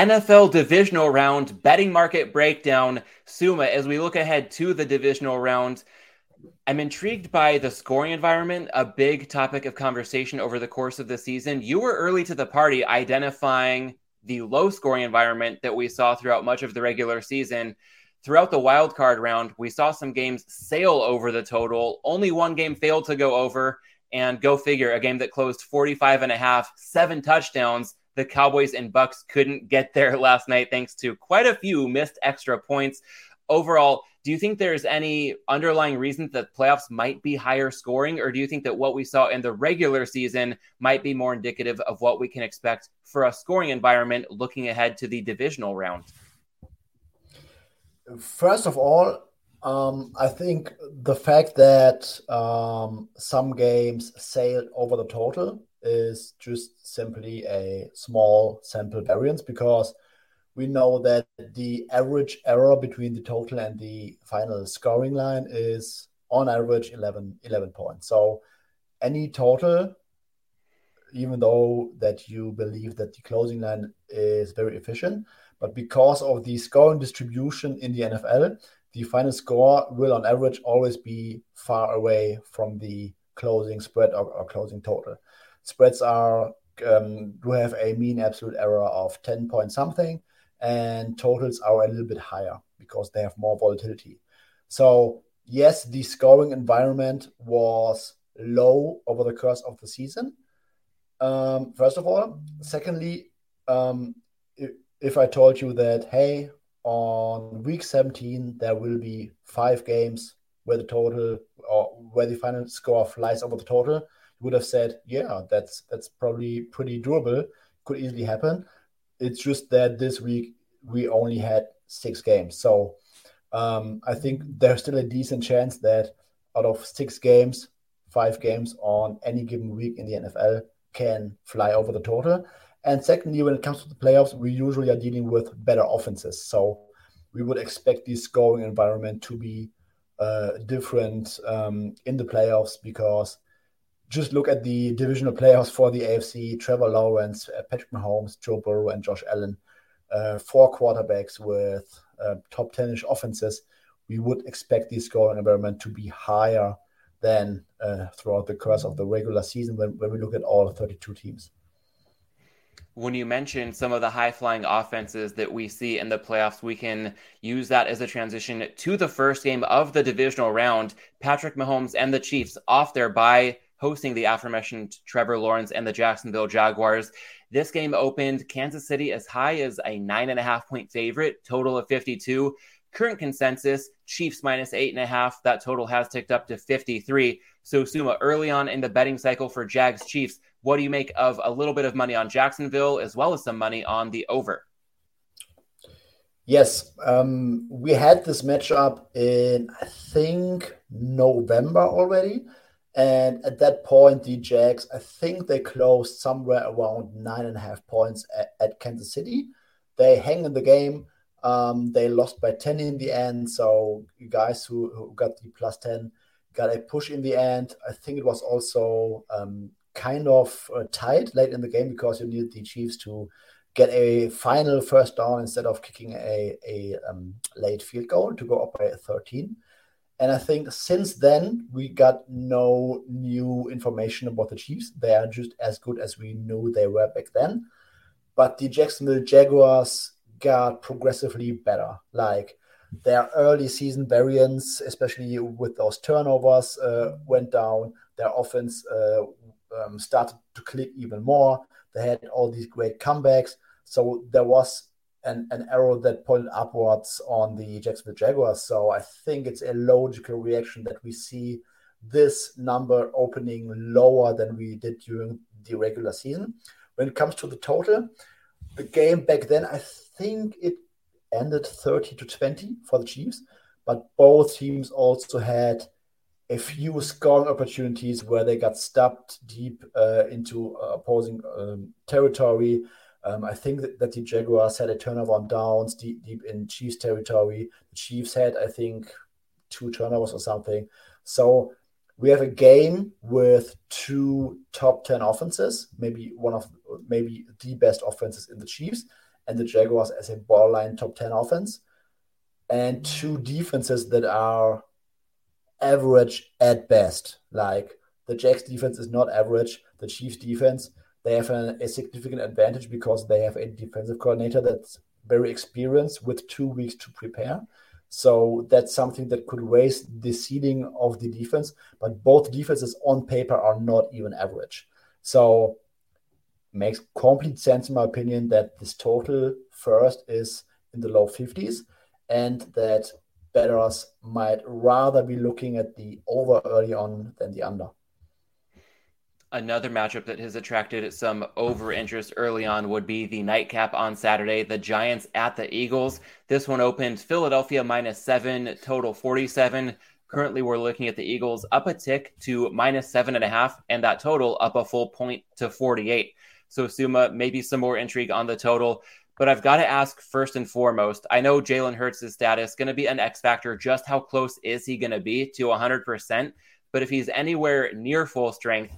NFL divisional round betting market breakdown. Suma, as we look ahead to the divisional round, I'm intrigued by the scoring environment, a big topic of conversation over the course of the season. You were early to the party identifying the low scoring environment that we saw throughout much of the regular season. Throughout the wild card round, we saw some games sail over the total. Only one game failed to go over. And go figure, a game that closed 45 and a half, seven touchdowns. The Cowboys and Bucks couldn't get there last night thanks to quite a few missed extra points. Overall, do you think there's any underlying reason that playoffs might be higher scoring, or do you think that what we saw in the regular season might be more indicative of what we can expect for a scoring environment looking ahead to the divisional round? First of all, um, I think the fact that um, some games sailed over the total is just simply a small sample variance because we know that the average error between the total and the final scoring line is on average 11, 11 points. So any total, even though that you believe that the closing line is very efficient, but because of the scoring distribution in the NFL, the final score will on average always be far away from the closing spread or, or closing total. Spreads are um, do have a mean absolute error of 10 point something and totals are a little bit higher because they have more volatility. So, yes, the scoring environment was low over the course of the season. Um, first of all, secondly, um, if, if I told you that, hey, on week 17, there will be five games where the total or where the final score flies over the total, would have said, yeah, that's that's probably pretty doable. Could easily happen. It's just that this week we only had six games. So um, I think there's still a decent chance that out of six games, five games on any given week in the NFL can fly over the total. And secondly, when it comes to the playoffs, we usually are dealing with better offenses. So we would expect the scoring environment to be uh, different um, in the playoffs because just look at the divisional playoffs for the AFC Trevor Lawrence, uh, Patrick Mahomes, Joe Burrow, and Josh Allen uh, four quarterbacks with uh, top 10 ish offenses, we would expect the scoring environment to be higher than uh, throughout the course of the regular season when, when we look at all 32 teams. When you mentioned some of the high flying offenses that we see in the playoffs, we can use that as a transition to the first game of the divisional round. Patrick Mahomes and the Chiefs off their bye hosting the aforementioned Trevor Lawrence and the Jacksonville Jaguars. This game opened Kansas City as high as a nine and a half point favorite, total of 52. Current consensus, Chiefs minus eight and a half. That total has ticked up to 53. So, Suma, early on in the betting cycle for Jags Chiefs, what do you make of a little bit of money on Jacksonville as well as some money on the over? Yes, um, we had this matchup in, I think, November already. And at that point, the Jags, I think they closed somewhere around nine and a half points at, at Kansas City. They hang in the game. Um, they lost by 10 in the end. So, guys who, who got the plus 10 got a push in the end. I think it was also um, kind of uh, tight late in the game because you needed the Chiefs to get a final first down instead of kicking a, a um, late field goal to go up by 13. And I think since then, we got no new information about the Chiefs. They are just as good as we knew they were back then. But the Jacksonville Jaguars got progressively better. Like their early season variance, especially with those turnovers, uh, went down. Their offense uh, um, started to click even more. They had all these great comebacks. So there was an, an arrow that pointed upwards on the Jacksonville Jaguars. So I think it's a logical reaction that we see this number opening lower than we did during the regular season. When it comes to the total, the game back then, I think it ended 30 to 20 for the Chiefs, but both teams also had a few scoring opportunities where they got stuffed deep uh, into opposing um, territory. Um, I think that, that, the Jaguars had a turnover on downs deep, deep in Chiefs territory. The Chiefs had, I think, two turnovers or something. So we have a game with two top 10 offenses, maybe one of maybe the best offenses in the Chiefs, and the Jaguars as a borderline top 10 offense, and two defenses that are average at best. Like the Jacks defense is not average. The Chiefs defense, they have a, a significant advantage because they have a defensive coordinator that's very experienced with two weeks to prepare. So that's something that could raise the ceiling of the defense. But both defenses on paper are not even average. So makes complete sense in my opinion that this total first is in the low 50s and that bettors might rather be looking at the over early on than the under. Another matchup that has attracted some over interest early on would be the nightcap on Saturday, the Giants at the Eagles. This one opened Philadelphia minus seven, total 47. Currently, we're looking at the Eagles up a tick to minus seven and a half, and that total up a full point to 48. So, Suma, maybe some more intrigue on the total. But I've got to ask first and foremost I know Jalen Hurts' status going to be an X factor. Just how close is he going to be to 100%? But if he's anywhere near full strength,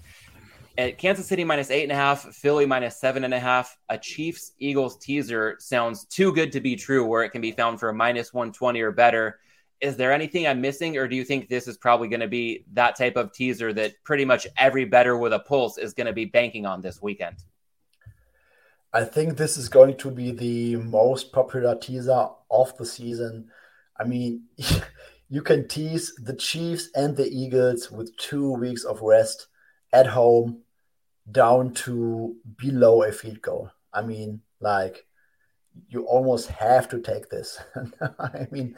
at Kansas City minus eight and a half, Philly minus seven and a half, a Chiefs Eagles teaser sounds too good to be true where it can be found for a minus 120 or bettor. Is there anything I'm missing, or do you think this is probably going to be that type of teaser that pretty much every better with a pulse is going to be banking on this weekend? I think this is going to be the most popular teaser of the season. I mean, you can tease the Chiefs and the Eagles with two weeks of rest at home down to below a field goal. I mean, like you almost have to take this. I mean,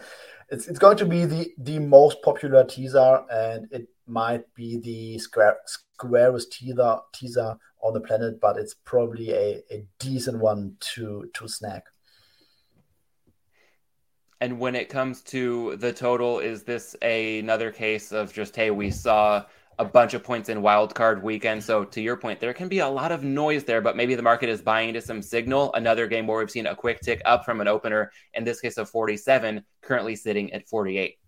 it's it's going to be the the most popular teaser, and it might be the square, squarest teaser teaser on the planet, but it's probably a, a decent one to to snag. And when it comes to the total, is this a, another case of just hey, we saw a bunch of points in wild card weekend. So to your point, there can be a lot of noise there, but maybe the market is buying into some signal. Another game where we've seen a quick tick up from an opener, in this case of 47, currently sitting at 48.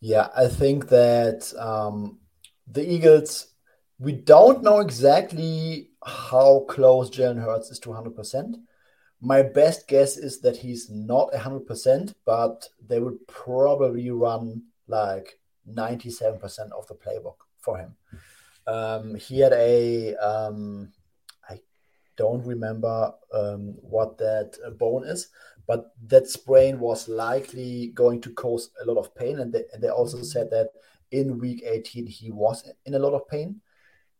Yeah, I think that um, the Eagles, we don't know exactly how close Jalen Hurts is to 100%. My best guess is that he's not 100%, but they would probably run like 97% of the playbook for him. Um, he had a, um, I don't remember um, what that bone is, but that sprain was likely going to cause a lot of pain. And they, and they also said that in week 18, he was in a lot of pain.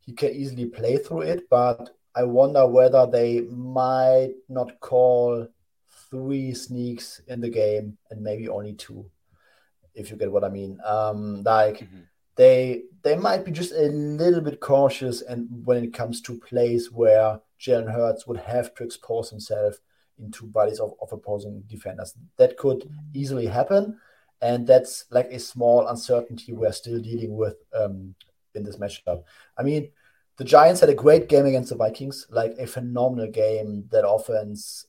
He can easily play through it, but I wonder whether they might not call three sneaks in the game and maybe only two if you get what I mean. Um, like mm-hmm. they they might be just a little bit cautious, and when it comes to plays where Jalen Hurts would have to expose himself into bodies of, of opposing defenders, that could easily happen, and that's like a small uncertainty we're still dealing with um, in this matchup. I mean. The Giants had a great game against the Vikings, like a phenomenal game. That offense,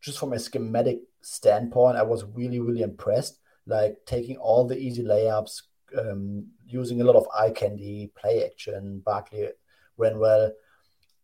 just from a schematic standpoint, I was really, really impressed like taking all the easy layups, um, using a lot of eye candy, play action. Barkley ran well,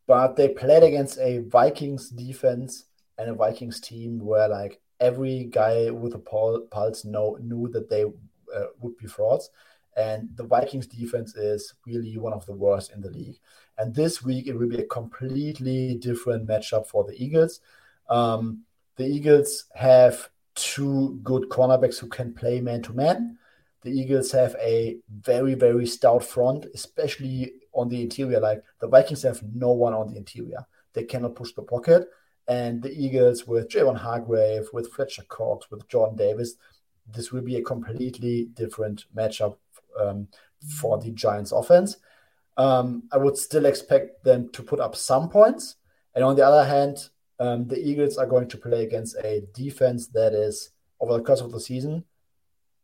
but they played against a Vikings defense and a Vikings team where like every guy with a pulse know, knew that they uh, would be frauds. And the Vikings defense is really one of the worst in the league. And this week, it will be a completely different matchup for the Eagles. Um, the Eagles have two good cornerbacks who can play man to man. The Eagles have a very, very stout front, especially on the interior. Like the Vikings have no one on the interior. They cannot push the pocket. And the Eagles with Javon Hargrave, with Fletcher Cox, with Jordan Davis, this will be a completely different matchup um, for the Giants offense. Um, I would still expect them to put up some points. And on the other hand, um, the Eagles are going to play against a defense that is, over the course of the season,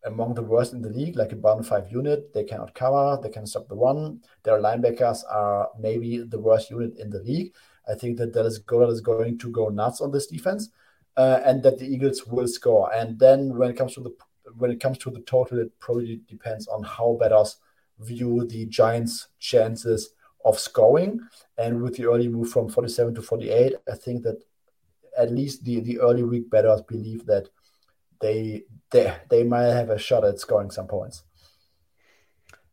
among the worst in the league, like a bottom five unit. They cannot cover, they can stop the run. Their linebackers are maybe the worst unit in the league. I think that Dallas Goedert is going to go nuts on this defense, uh, and that the Eagles will score. And then when it comes to the when it comes to the total, it probably depends on how bettors view the Giants' chances of scoring. And with the early move from 47 to 48, I think that at least the, the early week bettors believe that they they they might have a shot at scoring some points.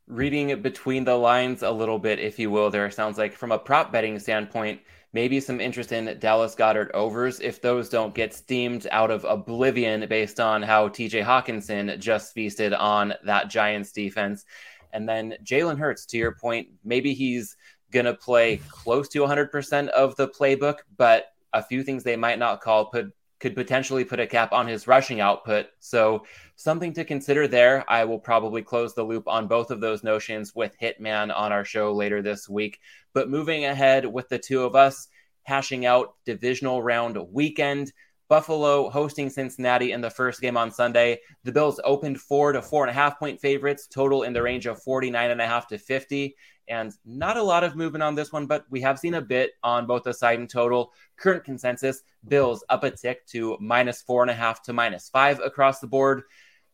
Reading between the lines a little bit, if you will, there sounds like from a prop betting standpoint, maybe some interest in Dallas Goedert overs if those don't get steamed out of oblivion based on how TJ Hockenson just feasted on that Giants defense. And then Jalen Hurts, to your point, maybe he's going to play close to 100% of the playbook, but a few things they might not call put could potentially put a cap on his rushing output. So, something to consider there. I will probably close the loop on both of those notions with Hitman on our show later this week. But moving ahead with the two of us, hashing out divisional round weekend. Buffalo hosting Cincinnati in the first game on Sunday. The Bills opened four to four and a half point favorites, total in the range of 49 and a half to 50 and not a lot of movement on this one, but we have seen a bit on both the side and total. Current consensus Bills up a tick to minus four and a half to minus five across the board.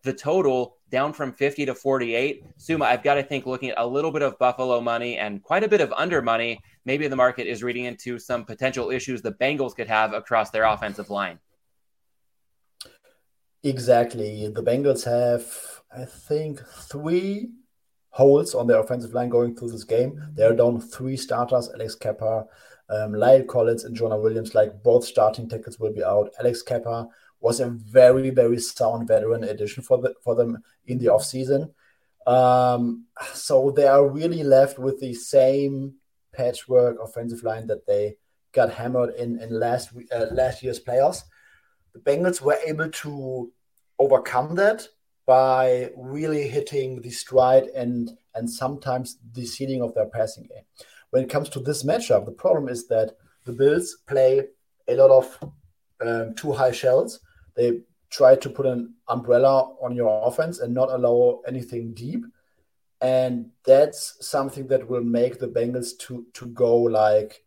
The total down from 50 to 48. Suma, I've got to think looking at a little bit of Buffalo money and quite a bit of under money, maybe the market is reading into some potential issues the Bengals could have across their offensive line. Exactly. The Bengals have, I think, three holes on their offensive line going through this game. They're down three starters, Alex Cappa, um, La'el Collins, and Jonah Williams. Like both starting tickets will be out. Alex Cappa was a very, very sound veteran addition for the, for them in the offseason. Um, so they are really left with the same patchwork offensive line that they got hammered in in last uh, last year's playoffs. The Bengals were able to overcome that by really hitting the stride and and sometimes the ceiling of their passing game. When it comes to this matchup, the problem is that the Bills play a lot of um, two high shells. They try to put an umbrella on your offense and not allow anything deep. And that's something that will make the Bengals to to go like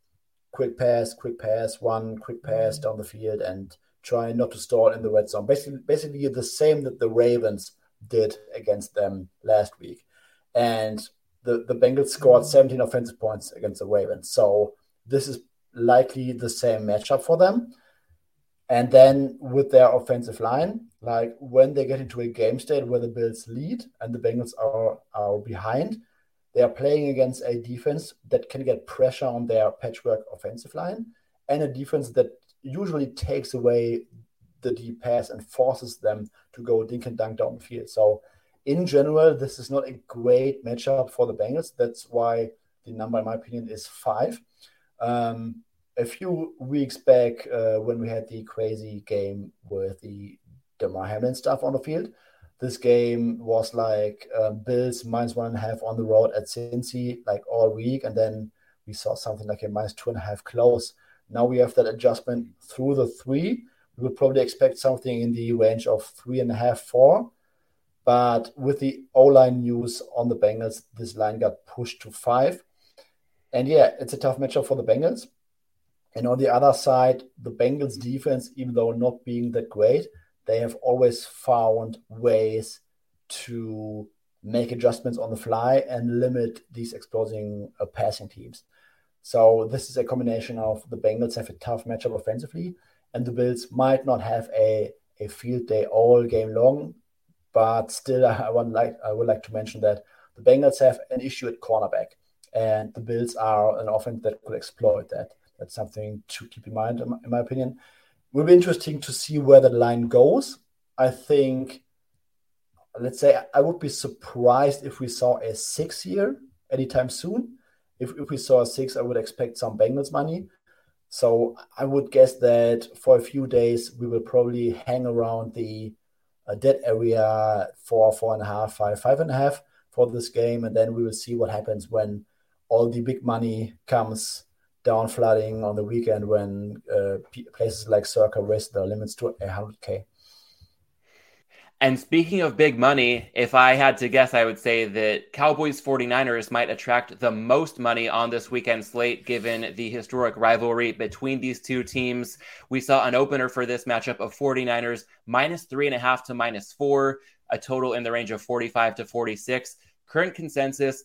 quick pass, quick pass, one quick pass down the field and trying not to stall in the red zone. Basically, basically the same that the Ravens did against them last week. And the, the Bengals scored mm. 17 offensive points against the Ravens. So this is likely the same matchup for them. And then with their offensive line, like when they get into a game state where the Bills lead and the Bengals are, are behind, they are playing against a defense that can get pressure on their patchwork offensive line and a defense that usually takes away the deep pass and forces them to go dink and dunk down the field. So, in general, this is not a great matchup for the Bengals. That's why the number, in my opinion, is five. Um, a few weeks back, uh, when we had the crazy game with the Damar Hamlin stuff on the field, this game was like um, Bills minus one and a half on the road at Cincy, like all week, and then we saw something like a minus two and a half close. Now we have that adjustment through the three. We would probably expect something in the range of three and a half, four. But with the O line news on the Bengals, this line got pushed to five. And yeah, it's a tough matchup for the Bengals. And on the other side, the Bengals defense, even though not being that great, they have always found ways to make adjustments on the fly and limit these exploding uh, passing teams. So this is a combination of the Bengals have a tough matchup offensively, and the Bills might not have a, a field day all game long. But still, I would like I would like to mention that the Bengals have an issue at cornerback, and the Bills are an offense that could exploit that. That's something to keep in mind, in my, in my opinion. It will be interesting to see where the line goes. I think, let's say, I would be surprised if we saw a six here anytime soon. If, if we saw a six, I would expect some Bengals money. So I would guess that for a few days we will probably hang around the uh, dead area four, four and a half, five, five and a half for this game, and then we will see what happens when all the big money comes down flooding on the weekend when uh, places like Circa raise their limits to 100k. And speaking of big money, if I had to guess, I would say that Cowboys 49ers might attract the most money on this weekend slate, given the historic rivalry between these two teams. We saw an opener for this matchup of 49ers minus three and a half to minus four, a total in the range of 45 to 46. Current consensus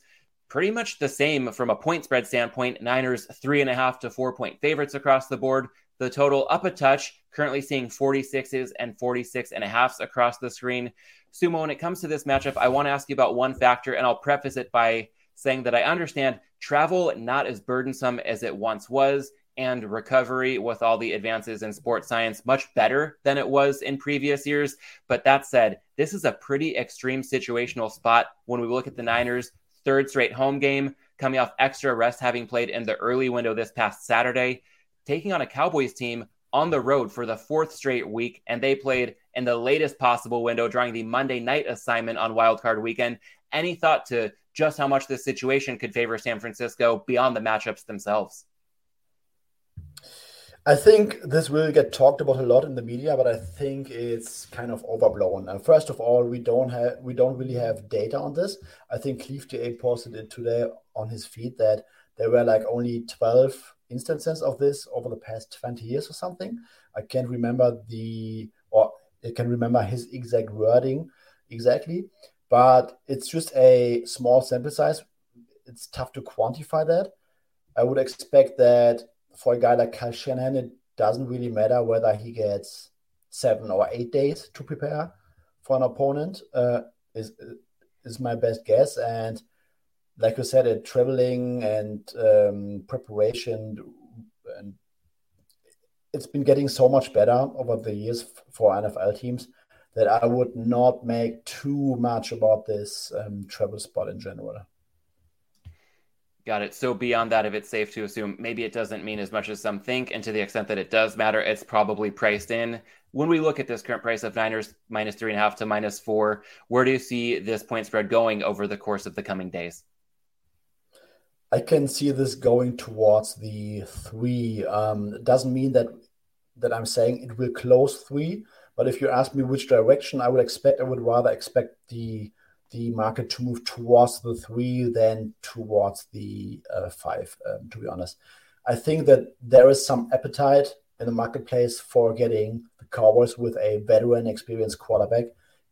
pretty much the same from a point spread standpoint. Niners three and a half to four point favorites across the board. The total up a touch, currently seeing 46s and 46 and a halfs across the screen. Sumo, when it comes to this matchup, I want to ask you about one factor, and I'll preface it by saying that I understand travel not as burdensome as it once was, and recovery with all the advances in sports science much better than it was in previous years. But that said, this is a pretty extreme situational spot when we look at the Niners' third straight home game, coming off extra rest, having played in the early window this past Saturday, taking on a Cowboys team on the road for the fourth straight week, and they played in the latest possible window, drawing the Monday night assignment on wildcard weekend. Any thought to just how much this situation could favor San Francisco beyond the matchups themselves? I think this will get talked about a lot in the media, but I think it's kind of overblown. And first of all, we don't have we don't really have data on this. I think Cleve TA posted it today on his feed that there were like only 12 instances of this over the past 20 years or something. I can't remember the or I can remember his exact wording exactly, but it's just a small sample size. It's tough to quantify that. I would expect that for a guy like Kyle Shanahan, it doesn't really matter whether he gets seven or eight days to prepare for an opponent. Uh, is is my best guess, and like you said, it traveling and um, preparation, and it's been getting so much better over the years for NFL teams that I would not make too much about this um, travel spot in general. Got it. So beyond that, if it's safe to assume, maybe it doesn't mean as much as some think, and to the extent that it does matter, it's probably priced in. When we look at this current price of Niners minus three and a half to minus four, where do you see this point spread going over the course of the coming days? I can see this going towards the three. Um, it doesn't mean that that I'm saying it will close three, but if you ask me which direction I would expect, I would rather expect the the market to move towards the three than towards the uh, five, um, to be honest. I think that there is some appetite in the marketplace for getting the Cowboys with a veteran, experienced quarterback,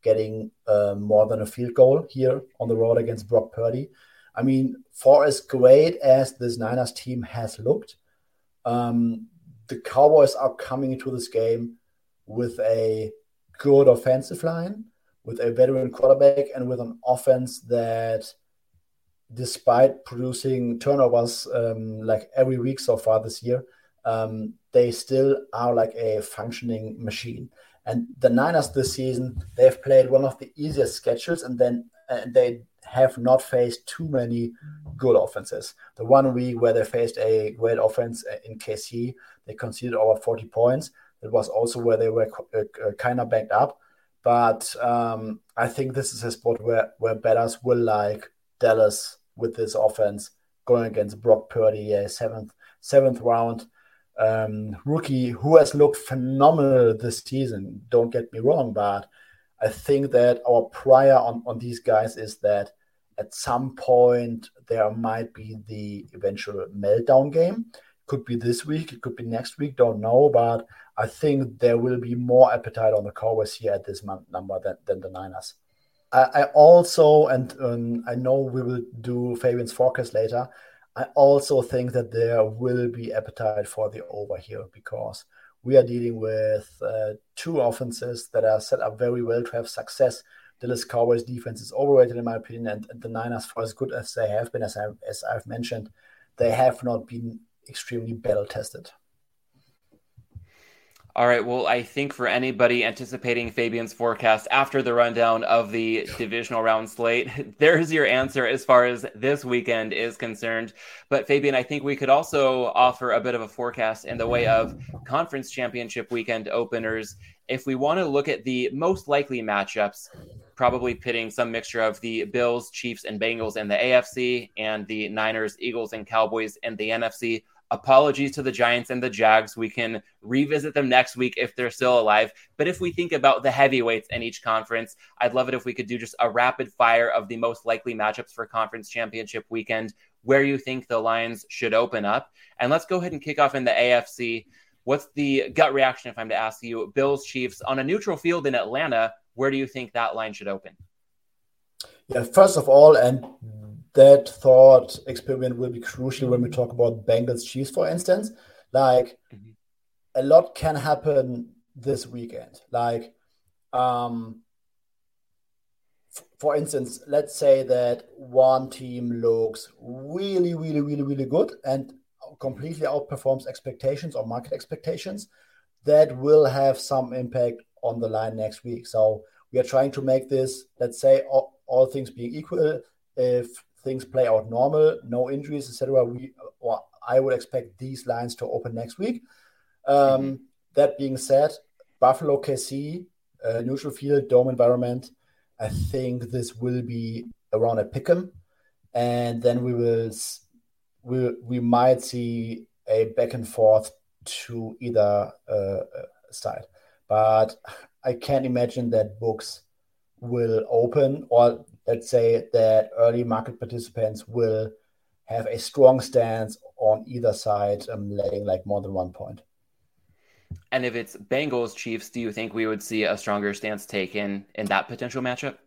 getting uh, more than a field goal here on the road against Brock Purdy. I mean, for as great as this Niners team has looked, um, the Cowboys are coming into this game with a good offensive line with a veteran quarterback and with an offense that, despite producing turnovers um, like every week so far this year, um, they still are like a functioning machine. And the Niners this season, they've played one of the easiest schedules, and then uh, they have not faced too many good offenses. The one week where they faced a great offense uh, in KC, they conceded over 40 points. It was also where they were uh, uh kind of backed up. But um, I think this is a spot where where bettors will like Dallas with this offense going against Brock Purdy, a seventh seventh round um, rookie who has looked phenomenal this season. Don't get me wrong, but I think that our prior on, on these guys is that at some point there might be the eventual meltdown game. Could be this week, it could be next week, don't know. But I think there will be more appetite on the Cowboys here at this number than, than the Niners. I, I also, and um, I know we will do Fabian's forecast later. I also think that there will be appetite for the over here because we are dealing with uh, two offenses that are set up very well to have success. Dallas Cowboys defense is overrated in my opinion, and, and the Niners, for as good as they have been, as, I, as I've mentioned, they have not been extremely battle tested. All right. Well, I think for anybody anticipating Fabian's forecast after the rundown of the divisional round slate, there's your answer as far as this weekend is concerned. But Fabian, I think we could also offer a bit of a forecast in the way of conference championship weekend openers. If we want to look at the most likely matchups, probably pitting some mixture of the Bills, Chiefs, and Bengals in the AFC and the Niners, Eagles, and Cowboys in the NFC apologies to the Giants and the Jags. We can revisit them next week if they're still alive. But if we think about the heavyweights in each conference, I'd love it if we could do just a rapid fire of the most likely matchups for conference championship weekend, where you think the lines should open up. And let's go ahead and kick off in the AFC. What's the gut reaction if I'm to ask you, Bills Chiefs on a neutral field in Atlanta? Where do you think that line should open? Yeah, first of all, and that thought experiment will be crucial when we talk about Bengals Chiefs, for instance. Like, mm-hmm. a lot can happen this weekend. Like, um, f- for instance, let's say that one team looks really, really, really, really good and completely outperforms expectations or market expectations. That will have some impact on the line next week. So we are trying to make this, let's say, all, all things being equal, if things play out normal, no injuries, etc. We or I would expect these lines to open next week. Um, mm-hmm. That being said, Buffalo KC, uh, neutral field, dome environment. I think this will be around a pick'em, and then we will we we might see a back and forth to either uh, uh, side, but I can't imagine that books will open, or let's say that early market participants will have a strong stance on either side, um, letting like more than one point. And if it's Bengals Chiefs, do you think we would see a stronger stance taken in that potential matchup?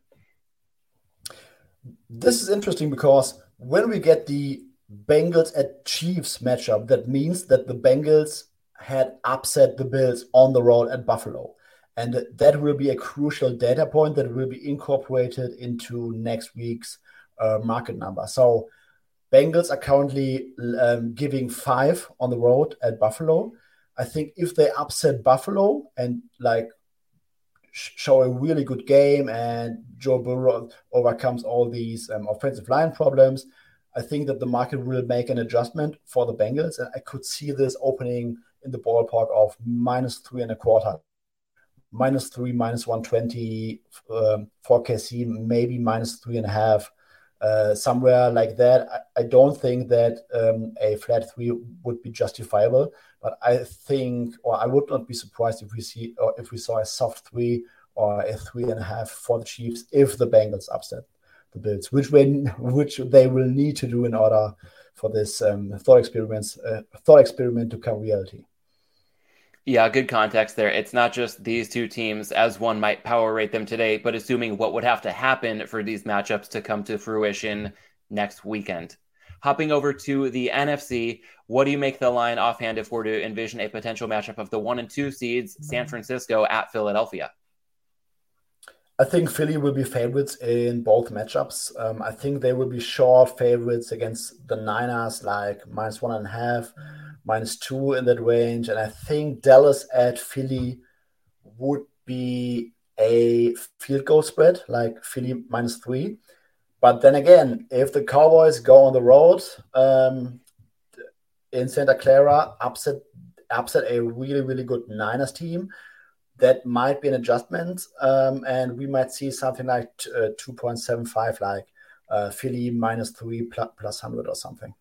This is interesting because when we get the Bengals at Chiefs matchup, that means that the Bengals had upset the Bills on the road at Buffalo. And that will be a crucial data point that will be incorporated into next week's uh, market number. So, Bengals are currently um, giving five on the road at Buffalo. I think if they upset Buffalo and like show a really good game and Joe Burrow overcomes all these um, offensive line problems, I think that the market will make an adjustment for the Bengals. And I could see this opening in the ballpark of minus three and a quarter, minus three, minus 120 um, for KC, maybe minus three and a half uh, somewhere like that. I, I don't think that um, a flat three would be justifiable, but I think, or I would not be surprised if we see, or if we saw a soft three or a three and a half for the Chiefs if the Bengals upset the Bills, which they, which they will need to do in order for this um, thought experiment, uh, thought experiment to come reality. Yeah, good context there. It's not just these two teams as one might power rate them today, but assuming what would have to happen for these matchups to come to fruition next weekend. Hopping over to the NFC, what do you make the line offhand if we're to envision a potential matchup of the one and two seeds, San Francisco at Philadelphia? I think Philly will be favorites in both matchups. Um, I think they will be short favorites against the Niners, like minus one and a half minus two in that range. And I think Dallas at Philly would be a field goal spread, like Philly minus three. But then again, if the Cowboys go on the road um, in Santa Clara, upset upset a really really good Niners team, that might be an adjustment, um, and we might see something like uh, two point seven five, like uh, Philly minus three plus, plus hundred or something.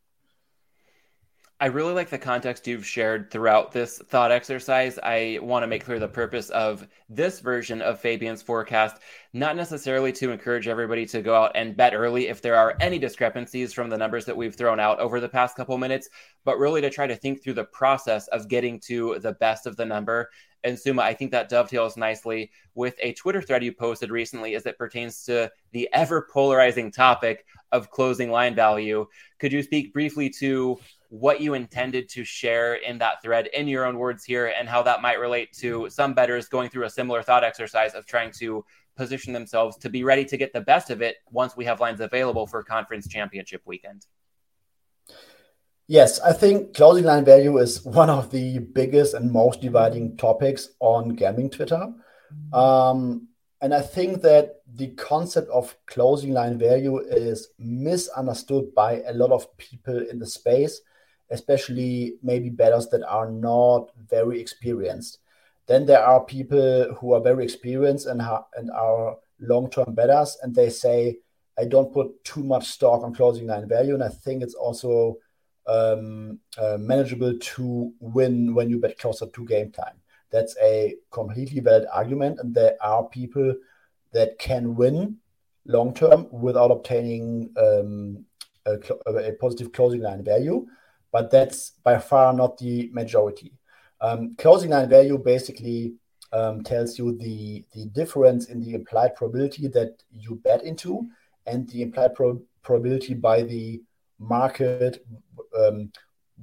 I really like the context you've shared throughout this thought exercise. I want to make clear the purpose of this version of Fabian's forecast, not necessarily to encourage everybody to go out and bet early if there are any discrepancies from the numbers that we've thrown out over the past couple minutes, but really to try to think through the process of getting to the best of the number. And Suma, I think that dovetails nicely with a Twitter thread you posted recently as it pertains to the ever polarizing topic of closing line value. Could you speak briefly to what you intended to share in that thread in your own words here and how that might relate to some bettors going through a similar thought exercise of trying to position themselves to be ready to get the best of it once we have lines available for conference championship weekend. Yes, I think closing line value is one of the biggest and most dividing topics on gambling Twitter. Um, and I think that the concept of closing line value is misunderstood by a lot of people in the space especially maybe bettors that are not very experienced. Then there are people who are very experienced and, ha- and are long term bettors, and they say, I don't put too much stock on closing line value. And I think it's also um, uh, manageable to win when you bet closer to game time. That's a completely valid argument. And there are people that can win long term without obtaining um, a, a, positive closing line value but that's by far not the majority. Um, closing line value basically um, tells you the, the difference in the implied probability that you bet into and the implied pro- probability by the market um,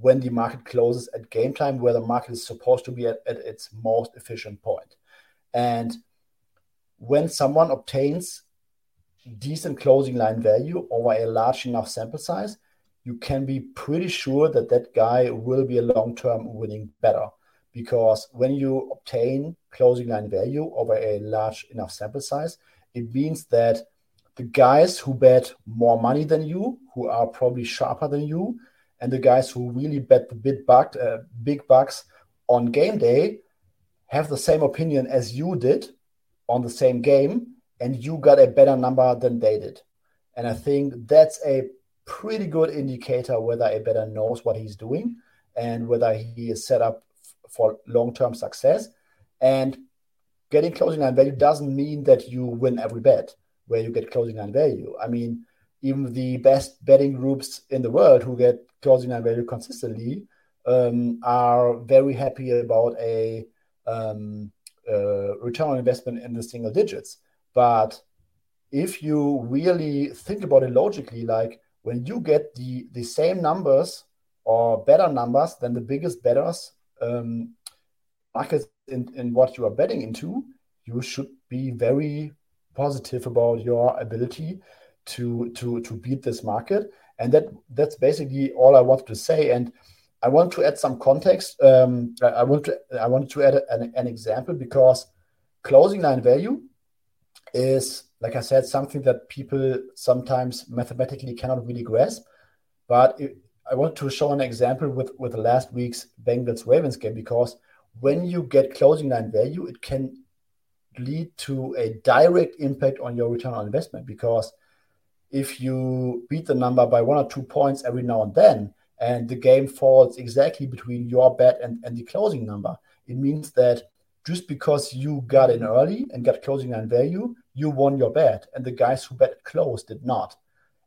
when the market closes at game time, where the market is supposed to be at, at its most efficient point. And when someone obtains decent closing line value over a large enough sample size, you can be pretty sure that that guy will be a long term winning bettor. Because when you obtain closing line value over a large enough sample size, it means that the guys who bet more money than you, who are probably sharper than you, and the guys who really bet the big, buck, uh, big bucks on game day have the same opinion as you did on the same game, and you got a better number than they did. And I think that's a pretty good indicator whether a bettor knows what he's doing and whether he is set up for long term success. And getting closing line value doesn't mean that you win every bet where you get closing line value. I mean, even the best betting groups in the world who get closing line value consistently um, are very happy about a um, uh, return on investment in the single digits. But if you really think about it logically, like when you get the the same numbers or better numbers than the biggest betters um, markets in, in what you are betting into, you should be very positive about your ability to to to beat this market. And that that's basically all I wanted to say. And I want to add some context. Um, I want to I wanted to add an, an example because closing line value is like I said, something that people sometimes mathematically cannot really grasp. But it, I want to show an example with, with last week's Bengals Ravens game because when you get closing line value, it can lead to a direct impact on your return on investment because if you beat the number by one or two points every now and then, and the game falls exactly between your bet and, and the closing number, it means that just because you got in early and got closing line value, you won your bet, and the guys who bet close did not,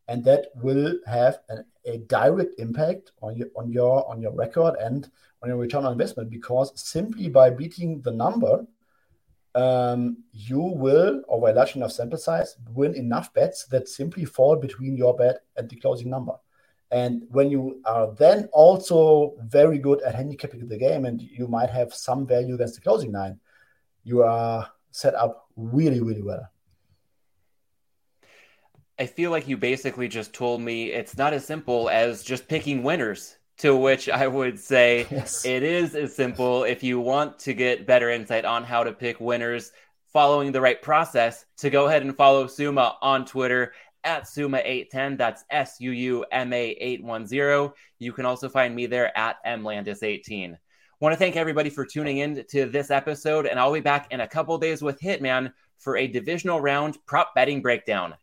and that will have an, a direct impact on your on your on your record and on your return on investment because simply by beating the number, um, you will, over a large enough sample size, win enough bets that simply fall between your bet and the closing number. And when you are then also very good at handicapping the game and you might have some value against the closing line, you are set up really, really well. I feel like you basically just told me it's not as simple as just picking winners. To which I would say yes. it is as simple if you want to get better insight on how to pick winners following the right process to go ahead and follow Suma on Twitter at Suma810. That's S U U M A 810. You can also find me there at MLandis18. Want to thank everybody for tuning in to this episode, and I'll be back in a couple days with Hitman for a divisional round prop betting breakdown.